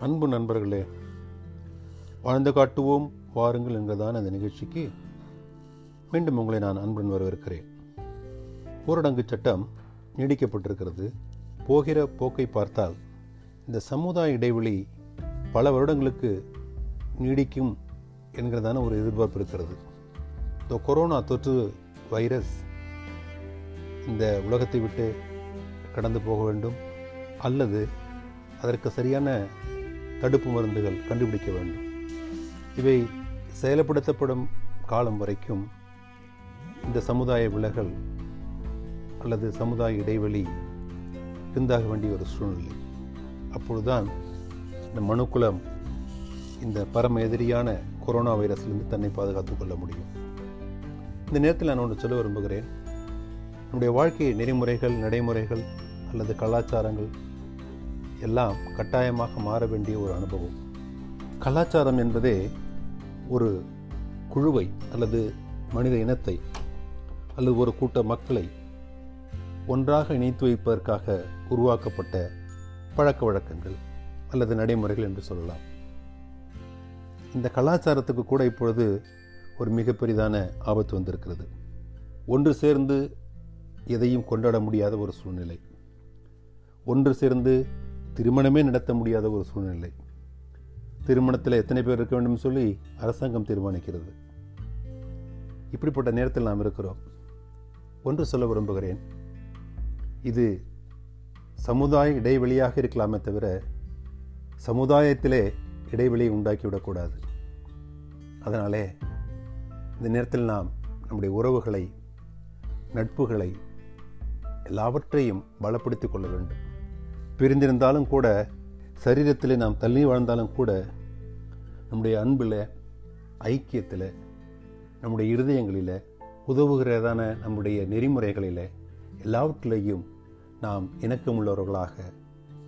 அன்பு நண்பர்களே வாழ்ந்து காட்டுவோம் வாருங்கள் என்கிறதான அந்த நிகழ்ச்சிக்கு மீண்டும் உங்களை நான் அன்புடன் வரவேற்கிறேன். ஊரடங்கு சட்டம் நீடிக்கப்பட்டிருக்கிறது. போகிற போக்கை பார்த்தால் இந்த சமுதாய இடைவெளி பல வருடங்களுக்கு நீடிக்கும் என்கிறதான ஒரு எதிர்பார்ப்பு இருக்கிறது. இந்த கொரோனா தொற்று வைரஸ் இந்த உலகத்தை விட்டு கடந்து போக வேண்டும். அல்லது அதற்கு சரியான தடுப்பு மருந்துகள் கண்டுபிடிக்க வேண்டும். இவை செயல்படுத்தப்படும் காலம் வரைக்கும் இந்த சமுதாய விலகல் அல்லது சமுதாய இடைவெளி இருந்தாக வேண்டிய ஒரு சூழ்நிலை. அப்பொழுதுதான் இந்த மனுக்குலம் இந்த பரம எதிரியான கொரோனா வைரஸ்லேருந்து தன்னை பாதுகாத்துக் கொள்ள முடியும். இந்த நேரத்தில் நான் ஒன்று சொல்ல விரும்புகிறேன். நம்முடைய வாழ்க்கை நெறிமுறைகள் நடைமுறைகள் அல்லது கலாச்சாரங்கள் எல்லாம் கட்டாயமாக மாற வேண்டிய ஒரு அனுபவம். கலாச்சாரம் என்பதே ஒரு குழுவை அல்லது மனித இனத்தை அல்லது ஒரு கூட்ட மக்களை ஒன்றாக இணைத்து வைப்பதற்காக உருவாக்கப்பட்ட பழக்க வழக்கங்கள் அல்லது நடைமுறைகள் என்று சொல்லலாம். இந்த கலாச்சாரத்துக்கு கூட இப்பொழுது ஒரு மிகப்பெரிதான ஆபத்து வந்திருக்கிறது. ஒன்று சேர்ந்து எதையும் கொண்டாட முடியாத ஒரு சூழ்நிலை. ஒன்று சேர்ந்து திருமணமே நடத்த முடியாத ஒரு சூழ்நிலை. திருமணத்தில் எத்தனை பேர் இருக்க வேண்டும் சொல்லி அரசாங்கம் தீர்மானிக்கிறது. இப்படிப்பட்ட நேரத்தில் நாம் இருக்கிறோம். ஒன்று சொல்ல விரும்புகிறேன். இது சமுதாய இடைவெளியாக இருக்கலாமே தவிர சமுதாயத்திலே இடைவெளியை உண்டாக்கிவிடக்கூடாது. அதனாலே இந்த நேரத்தில் நாம் நம்முடைய உறவுகளை நட்புகளை எல்லாவற்றையும் பலப்படுத்திக் கொள்ள வேண்டும். பிரிந்திருந்தாலும் கூட சரீரத்தில் நாம் தள்ளி வாழ்ந்தாலும் கூட நம்முடைய அன்பில் ஐக்கியத்தில் நம்முடைய இருதயங்களில் உதவுகிறதான நம்முடைய நெறிமுறைகளில் எல்லாவற்றிலையும் நாம் இணக்கமுள்ளவர்களாக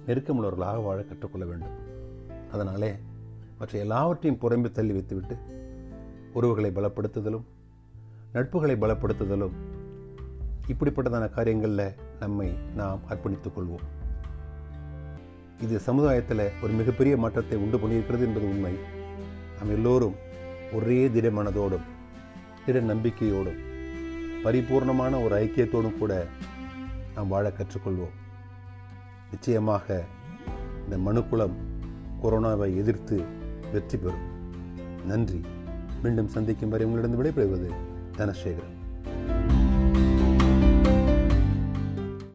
நெருக்கமுள்ளவர்களாக வாழ கற்றுக்கொள்ள வேண்டும். அதனாலே மற்ற எல்லாவற்றையும் புறம்பி தள்ளி வைத்துவிட்டு உறவுகளை பலப்படுத்துதலும் நட்புகளை பலப்படுத்துதலும் இப்படிப்பட்டதான காரியங்களில் நம்மை நாம் அர்ப்பணித்துக் கொள்வோம். இது சமுதாயத்தில் ஒரு மிகப்பெரிய மாற்றத்தை உண்டு பண்ணியிருக்கிறது என்பது உண்மை. நாம் எல்லோரும் ஒரே திட மனதோடும் திட நம்பிக்கையோடும் பரிபூர்ணமான ஒரு ஐக்கியத்தோடும் கூட நாம் வாழ கற்றுக்கொள்வோம். நிச்சயமாக இந்த மனுக்குளம் கொரோனாவை எதிர்த்து வெற்றி பெறும். நன்றி. மீண்டும் சந்திக்கும் வரை உங்களிடம் விடைபெறுவது தனசேகரன்.